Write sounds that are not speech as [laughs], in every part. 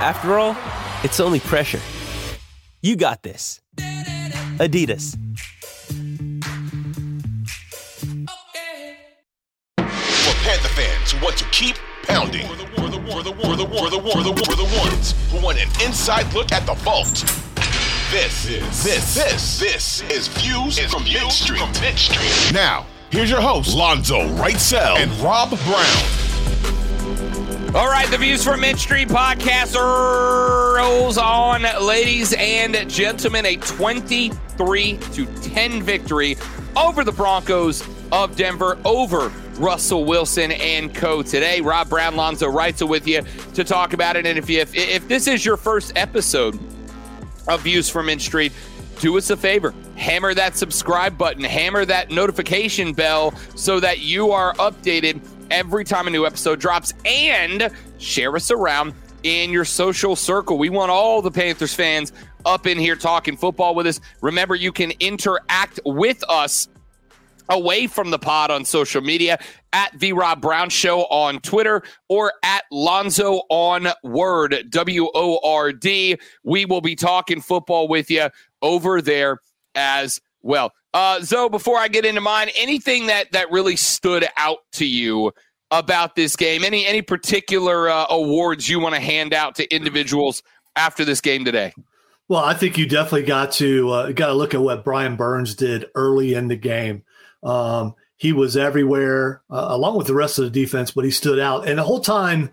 After all, it's only pressure. You got this. Adidas. For Panther fans who want to keep pounding. For the war, the war, the war, the war, the war, the ones who want an inside look at the vault. This, this, this, this, this is Views from Mint Street. From Now, here's your host, Lonzo Wrightsell and Rob Brown. All right, the Views from Mint Street podcast rolls on, ladies and gentlemen. A 23 to 10 victory over the Broncos of Denver, over Russell Wilson and co. Today, Rob Brown, Lonzo Wrightsell with you to talk about it. And if you if, if this is your first episode of Views from Mint Street, do us a favor. Hammer that subscribe button, hammer that notification bell so that you are updated every time a new episode drops and share us around in your social circle. We want all the Panthers fans up in here talking football with us. Remember, you can interact with us away from the pod on social media at the Rob Brown Show on Twitter or at Lonzo on Word, W O R D. We will be talking football with you over there as well. Uh, Zoe, before I get into mine, anything that that really stood out to you about this game? Any any particular uh, awards you want to hand out to individuals after this game today? Well, I think you definitely got to uh, got to look at what Brian Burns did early in the game. Um, he was everywhere, uh, along with the rest of the defense, but he stood out. And the whole time,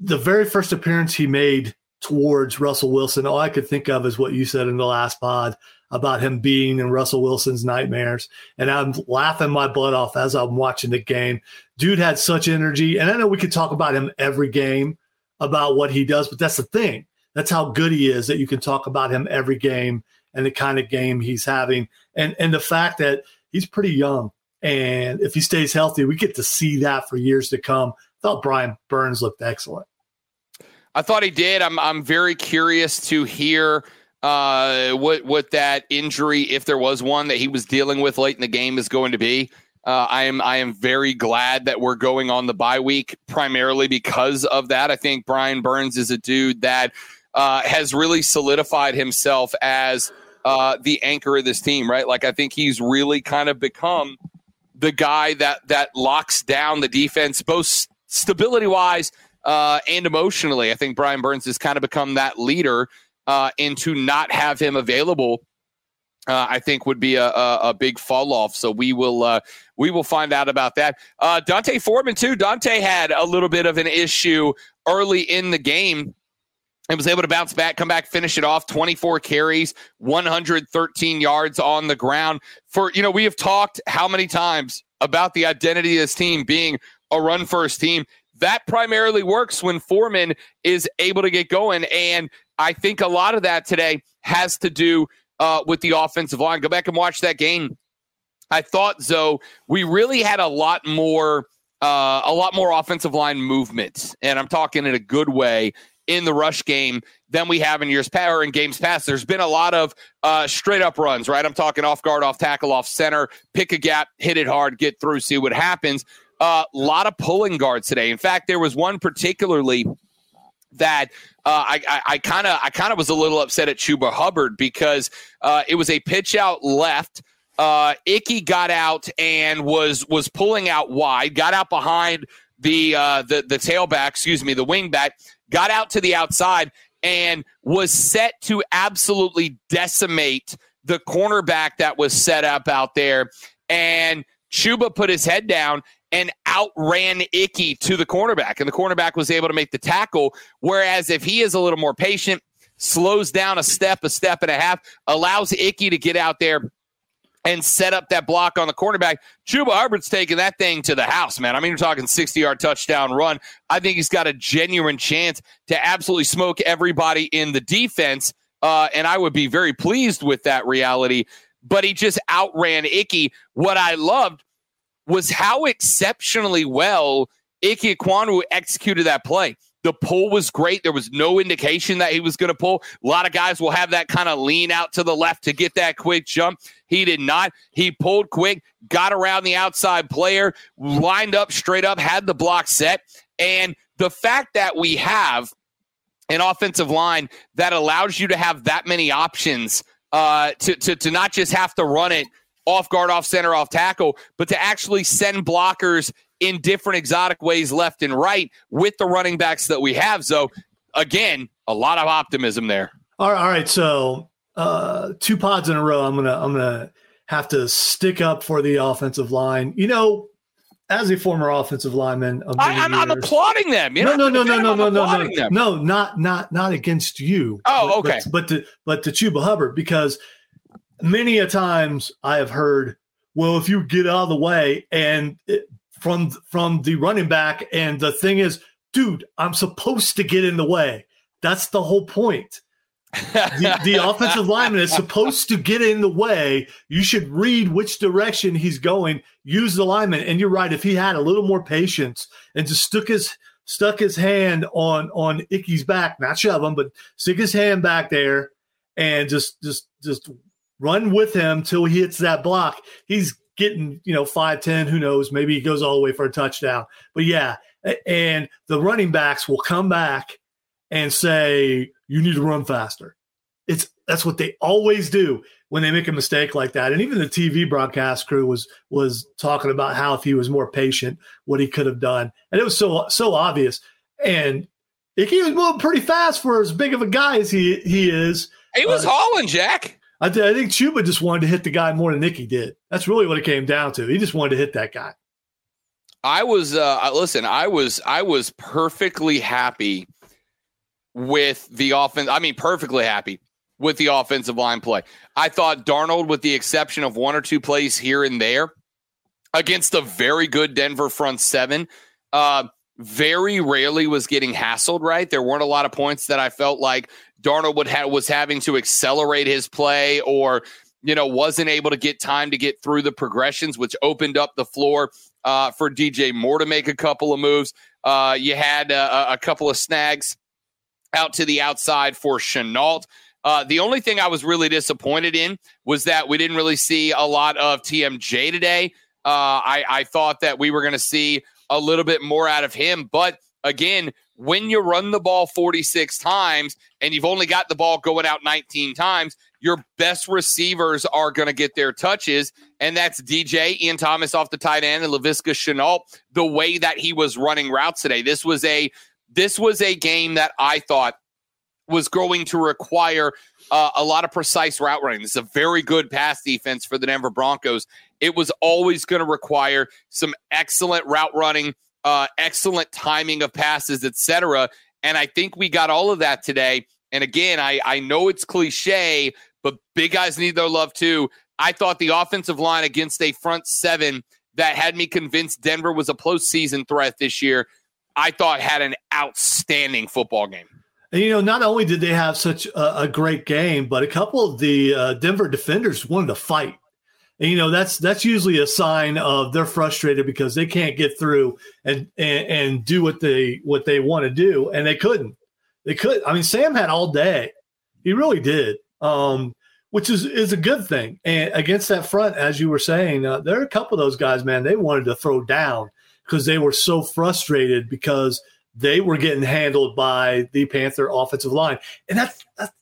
the very first appearance he made towards Russell Wilson, all I could think of is what you said in the last pod about him being in Russell Wilson's nightmares. And I'm laughing my butt off as I'm watching the game. Dude had such energy. And I know we could talk about him every game about what he does, but that's the thing. That's how good he is that you can talk about him every game and the kind of game he's having. And and the fact that he's pretty young. And if he stays healthy, we get to see that for years to come. I thought Brian Burns looked excellent. I thought he did. I'm I'm very curious to hear uh, what what that injury, if there was one that he was dealing with late in the game, is going to be. Uh, I am I am very glad that we're going on the bye week primarily because of that. I think Brian Burns is a dude that uh, has really solidified himself as uh, the anchor of this team, right? Like I think he's really kind of become the guy that that locks down the defense, both stability wise uh, and emotionally. I think Brian Burns has kind of become that leader uh, and to not have him available, uh, I think would be a, a, a, big fall off. So we will uh, we will find out about that. Uh, D'Onta Foreman too. Dante had a little bit of an issue early in the game. And was able to bounce back, come back, finish it off. 24 carries, 113 yards on the ground. For you know, we have talked how many times about the identity of this team being a run first team. That primarily works when Foreman is able to get going. And I think a lot of that today has to do uh, with the offensive line. Go back and watch that game. I thought, Zoe, we really had a lot more, uh, a lot more offensive line movement, and I'm talking in a good way in the rush game than we have in years past or in games past. There's been a lot of uh, straight up runs, right? I'm talking off guard, off tackle, off center, pick a gap, hit it hard, get through, see what happens. A uh, lot of pulling guards today. In fact, there was one particularly that uh, I I kind of I kind of was a little upset at Chuba Hubbard because uh, it was a pitch out left. Uh, Ickey got out and was was pulling out wide, got out behind the uh, the the tailback, excuse me, the wingback, got out to the outside and was set to absolutely decimate the cornerback that was set up out there. And Chuba put his head down and outran Icky to the cornerback, and the cornerback was able to make the tackle. Whereas if he is a little more patient, slows down a step, a step and a half, allows Icky to get out there and set up that block on the cornerback. Chuba Hubbard's taking that thing to the house, man. I mean, you're talking 60 yard touchdown run. I think he's got a genuine chance to absolutely smoke everybody in the defense. Uh, and I would be very pleased with that reality. But he just outran Icky. What I loved was how exceptionally well Ike Ekwonu executed that play. The pull was great. There was no indication that he was going to pull. A lot of guys will have that kind of lean out to the left to get that quick jump. He did not. He pulled quick, got around the outside player, lined up straight up, had the block set. And the fact that we have an offensive line that allows you to have that many options uh, to, to, to not just have to run it off guard, off center, off tackle, but to actually send blockers in different exotic ways left and right with the running backs that we have. So, again, a lot of optimism there. All right, all right. So, uh, two pods in a row. I'm gonna I'm gonna have to stick up for the offensive line. You know, as a former offensive lineman, I, am I'm applauding them. You no, no, no, no, no, no, no, no, no, not not not against you. Oh, okay. But, but to but to Chuba Hubbard because many a times I have heard, well, if you get out of the way and it, from from the running back. And the thing is, dude, I'm supposed to get in the way. That's the whole point. the, the, [laughs] offensive lineman is supposed to get in the way. You should read which direction he's going. Use the lineman, and you're right. If he had a little more patience and just stuck his stuck his hand on on Ickey's back, not shove him, but stick his hand back there, and just just just run with him till he hits that block. He's getting, you know, 5'10, who knows, maybe he goes all the way for a touchdown. But yeah, and the running backs will come back and say, you need to run faster. It's that's what they always do when they make a mistake like that. And even the TV broadcast crew was was talking about how if he was more patient, what he could have done. And it was so so obvious. And he was moving pretty fast for as big of a guy as he he is. He was uh, hauling, Jack. I, th- I think Chuba just wanted to hit the guy more than Nicky did. That's really what it came down to. He just wanted to hit that guy. I was uh listen, I was I was perfectly happy with the offense. I mean, perfectly happy with the offensive line play. I thought Darnold, with the exception of one or two plays here and there, against a very good Denver front seven, uh, very rarely was getting hassled. Right, there weren't a lot of points that I felt like Darnold would ha- was having to accelerate his play or you know wasn't able to get time to get through the progressions, which opened up the floor uh, for DJ Moore to make a couple of moves. Uh, you had a, a, couple of snags out to the outside for Shenault. Uh, the only thing I was really disappointed in was that we didn't really see a lot of TMJ today. Uh, I, I thought that we were going to see a little bit more out of him, but again, when you run the ball 46 times and you've only got the ball going out 19 times, your best receivers are going to get their touches. And that's DJ, Ian Thomas off the tight end, and Laviska Shenault, the way that he was running routes today. This was a this was a game that I thought was going to require uh, a lot of precise route running. This is a very good pass defense for the Denver Broncos. It was always going to require some excellent route running uh, excellent timing of passes, etc. And I think we got all of that today. And again, I, I know it's cliche, but big guys need their love too. I thought the offensive line against a front seven that had me convinced Denver was a postseason threat this year, I thought had an outstanding football game. And you know, not only did they have such a, a great game, but a couple of the uh, Denver defenders wanted to fight. And, you know that's that's usually a sign of they're frustrated because they can't get through and and, and do what they what they want to do and they couldn't. They could i mean sam had all day. He really did. Um, which is is a good thing. And against that front as you were saying uh, there are a couple of those guys man they wanted to throw down because they were so frustrated because they were getting handled by the panther offensive line. And that's, that's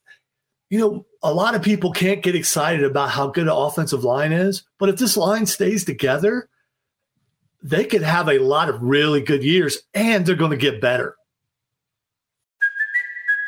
you know, a lot of people can't get excited about how good an offensive line is, but if this line stays together, they could have a lot of really good years and they're going to get better.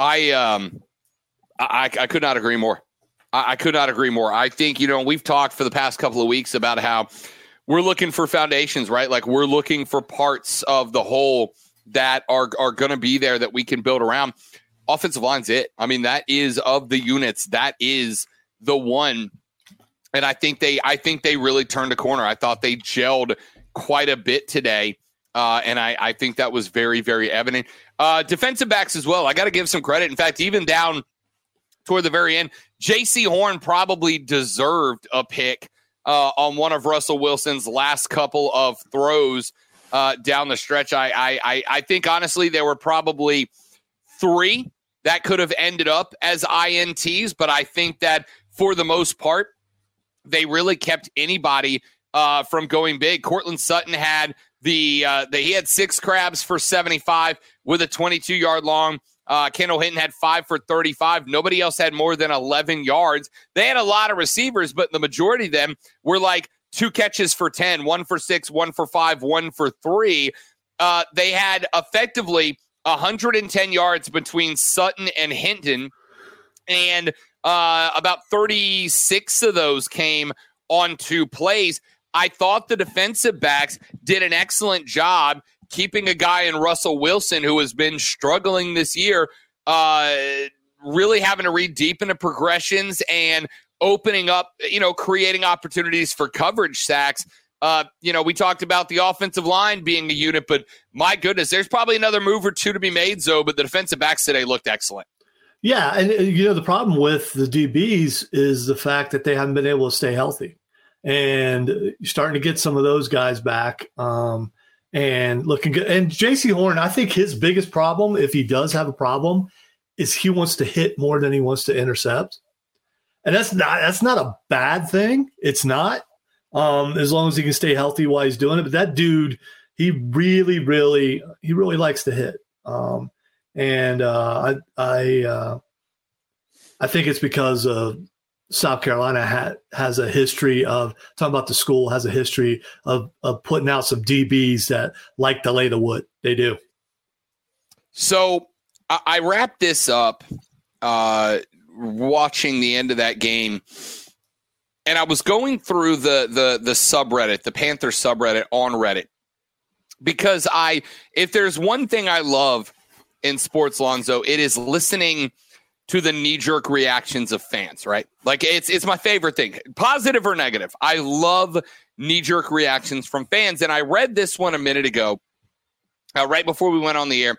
I um, I, I could not agree more. I, I could not agree more. I think you know we've talked for the past couple of weeks about how we're looking for foundations, right? Like we're looking for parts of the whole that are are going to be there that we can build around. Offensive line's it. I mean, that is of the units. That is the one. And I think they, I think they really turned a corner. I thought they gelled quite a bit today. Uh, and I, I think that was very, very evident. Uh, defensive backs as well. I got to give some credit. In fact, even down toward the very end, Jaycee Horn probably deserved a pick uh, on one of Russell Wilson's last couple of throws uh, down the stretch. I, I, I think honestly there were probably three that could have ended up as ints, but I think that for the most part, they really kept anybody uh, from going big. Courtland Sutton had the, uh, he had six crabs for 75 with a 22 yard long. Uh, Kendall Hinton had five for 35. Nobody else had more than 11 yards. They had a lot of receivers, but the majority of them were like two catches for 10, one for six, one for five, one for three. Uh, they had effectively 110 yards between Sutton and Hinton, and uh, about 36 of those came on two plays. I thought the defensive backs did an excellent job keeping a guy in Russell Wilson who has been struggling this year, uh, really having to read deep into progressions and opening up, you know, creating opportunities for coverage sacks. Uh, you know, we talked about the offensive line being a unit, but my goodness, there's probably another move or two to be made, Zoe, but the defensive backs today looked excellent. Yeah, and you know the problem with the DBs is the fact that they haven't been able to stay healthy, and starting to get some of those guys back um, and looking good. And Jaycee Horn, I think his biggest problem, if he does have a problem, is he wants to hit more than he wants to intercept, and that's not that's not a bad thing. It's not um, as long as he can stay healthy while he's doing it. But that dude, he really, really, he really likes to hit. Um, and uh, I I uh, I think it's because uh, South Carolina ha- has a history of talking about the school has a history of of putting out some DBs that like to lay the wood. They do. So I, I wrap this up uh, watching the end of that game. And I was going through the the the subreddit, the Panther subreddit on Reddit, because I if there's one thing I love in sports, Lonzo. It is listening to the knee jerk reactions of fans, right? Like it's it's my favorite thing, positive or negative. I love knee jerk reactions from fans, and I read this one a minute ago, uh, right before we went on the air,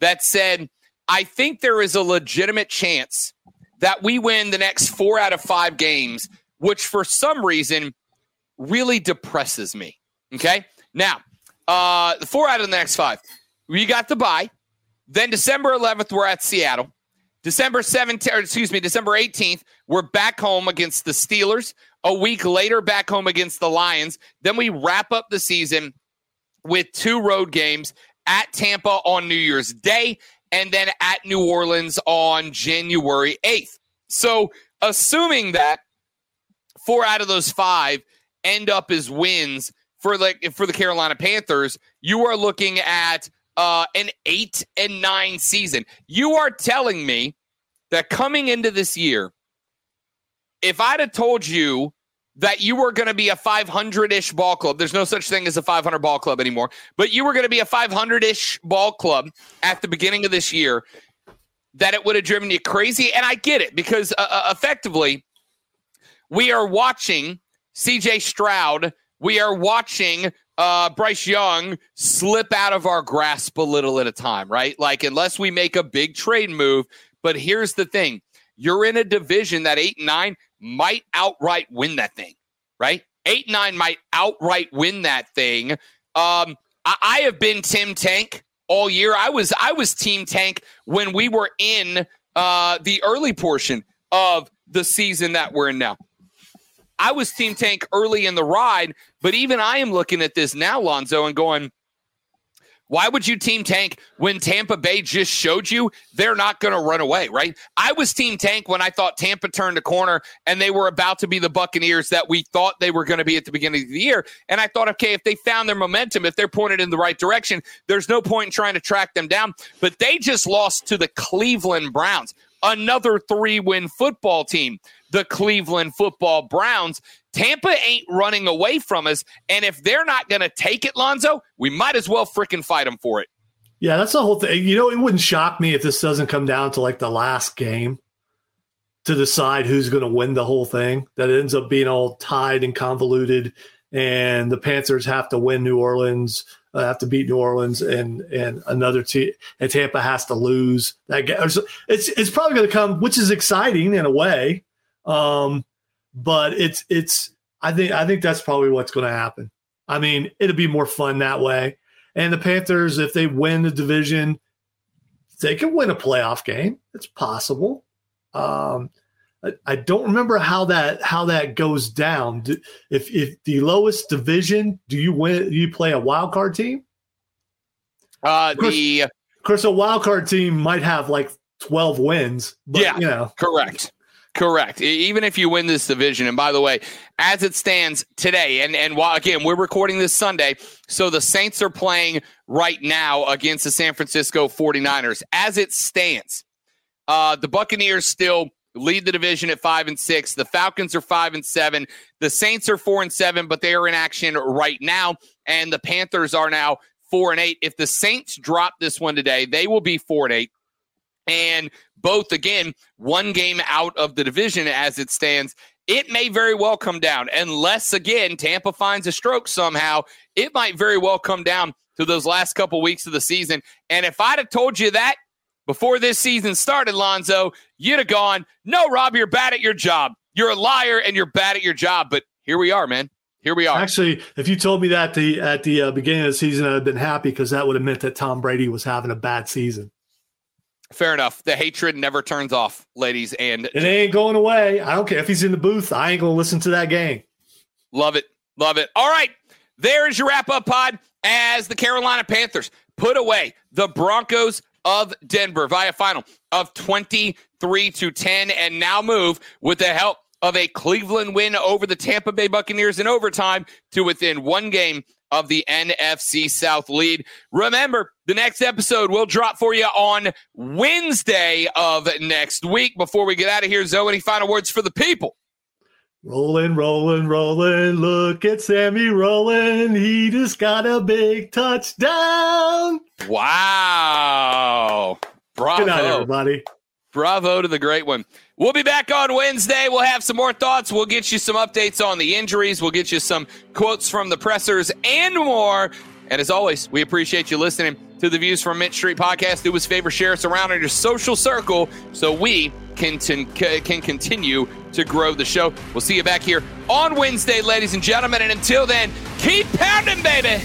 that said, I think there is a legitimate chance that we win the next four out of five games, which for some reason really depresses me. Okay, now uh, the four out of the next five, we got the bye. Then December 11th, we're at Seattle. December 17th, excuse me, December 18th, we're back home against the Steelers. A week later, back home against the Lions. Then we wrap up the season with two road games at Tampa on New Year's Day and then at New Orleans on January 8th. So, assuming that four out of those five end up as wins for like for the Carolina Panthers, you are looking at uh, an eight and nine season. You are telling me that coming into this year, if I'd have told you that you were going to be a 500 ish ball club, there's no such thing as a 500 ball club anymore, but you were going to be a 500 ish ball club at the beginning of this year, that it would have driven you crazy. And I get it because uh, uh effectively, we are watching CJ Stroud, we are watching uh, Bryce Young slip out of our grasp a little at a time, right? Like, unless we make a big trade move. But here's the thing you're in a division that eight and nine might outright win that thing, right? Eight and nine might outright win that thing. Um, I, I have been Tim Tank all year. I was I was Team Tank when we were in uh, the early portion of the season that we're in now. I was Team Tank early in the ride, but even I am looking at this now, Lonzo, and going, Why would you team tank when Tampa Bay just showed you they're not going to run away, right? I was team tank when I thought Tampa turned a corner and they were about to be the Buccaneers that we thought they were going to be at the beginning of the year. And I thought, okay, if they found their momentum, if they're pointed in the right direction, there's no point in trying to track them down. But they just lost to the Cleveland Browns, another three win football team the Cleveland football Browns. Tampa ain't running away from us. And if they're not going to take it, Lonzo, we might as well freaking fight them for it. Yeah, that's the whole thing. You know, it wouldn't shock me if this doesn't come down to like the last game to decide who's going to win the whole thing. That ends up being all tied and convoluted, and the Panthers have to win New Orleans, uh, have to beat New Orleans, and and another team, and Tampa has to lose. That game. it's it's probably going to come, which is exciting in a way. Um, but it's it's I think I think that's probably what's going to happen. I mean, it'll be more fun that way. And the Panthers, if they win the division, they can win a playoff game. It's possible. Um, I, I, don't remember how that how that goes down. If if the lowest division, do you win? Do you play a wild card team? Uh, course, the of course, a wild card team might have like twelve wins. But, yeah, you know, correct. Correct. Even if you win this division, and by the way, as it stands today, and and while again we're recording this Sunday, so the Saints are playing right now against the San Francisco 49ers. As it stands, uh, the Buccaneers still lead the division at five and six. The Falcons are five and seven. The Saints are four and seven, but they are in action right now, and the Panthers are now four and eight. If the Saints drop this one today, they will be four and eight. And both, again, one game out of the division as it stands. It may very well come down, unless, again, Tampa finds a stroke somehow. It might very well come down to those last couple weeks of the season. And if I'd have told you that before this season started, Lonzo, you'd have gone, No, Rob, you're bad at your job. You're a liar and you're bad at your job. But here we are, man. Here we are. Actually, if you told me that the, at the uh, beginning of the season, I'd have been happy because that would have meant that Tom Brady was having a bad season. Fair enough. The hatred never turns off, ladies and it ain't going away. I don't care if he's in the booth. I ain't going to listen to that game. Love it. Love it. All right. There is your wrap up pod as the Carolina Panthers put away the Broncos of Denver via final of 23 to 10 and now move with the help of a Cleveland win over the Tampa Bay Buccaneers in overtime to within one game of the NFC South lead. Remember, the next episode will drop for you on Wednesday of next week. Before we get out of here, Zoe, any final words for the people? Rolling, rolling, rolling. Look at Sammy rolling. He just got a big touchdown. Wow. Bravo. Good night, everybody. Bravo to the great one. We'll be back on Wednesday. We'll have some more thoughts. We'll get you some updates on the injuries. We'll get you some quotes from the pressers and more. And as always, we appreciate you listening to the Views from Mint Street podcast. Do us a favor, share us around in your social circle so we can, can continue to grow the show. We'll see you back here on Wednesday, ladies and gentlemen. And until then, keep pounding, baby.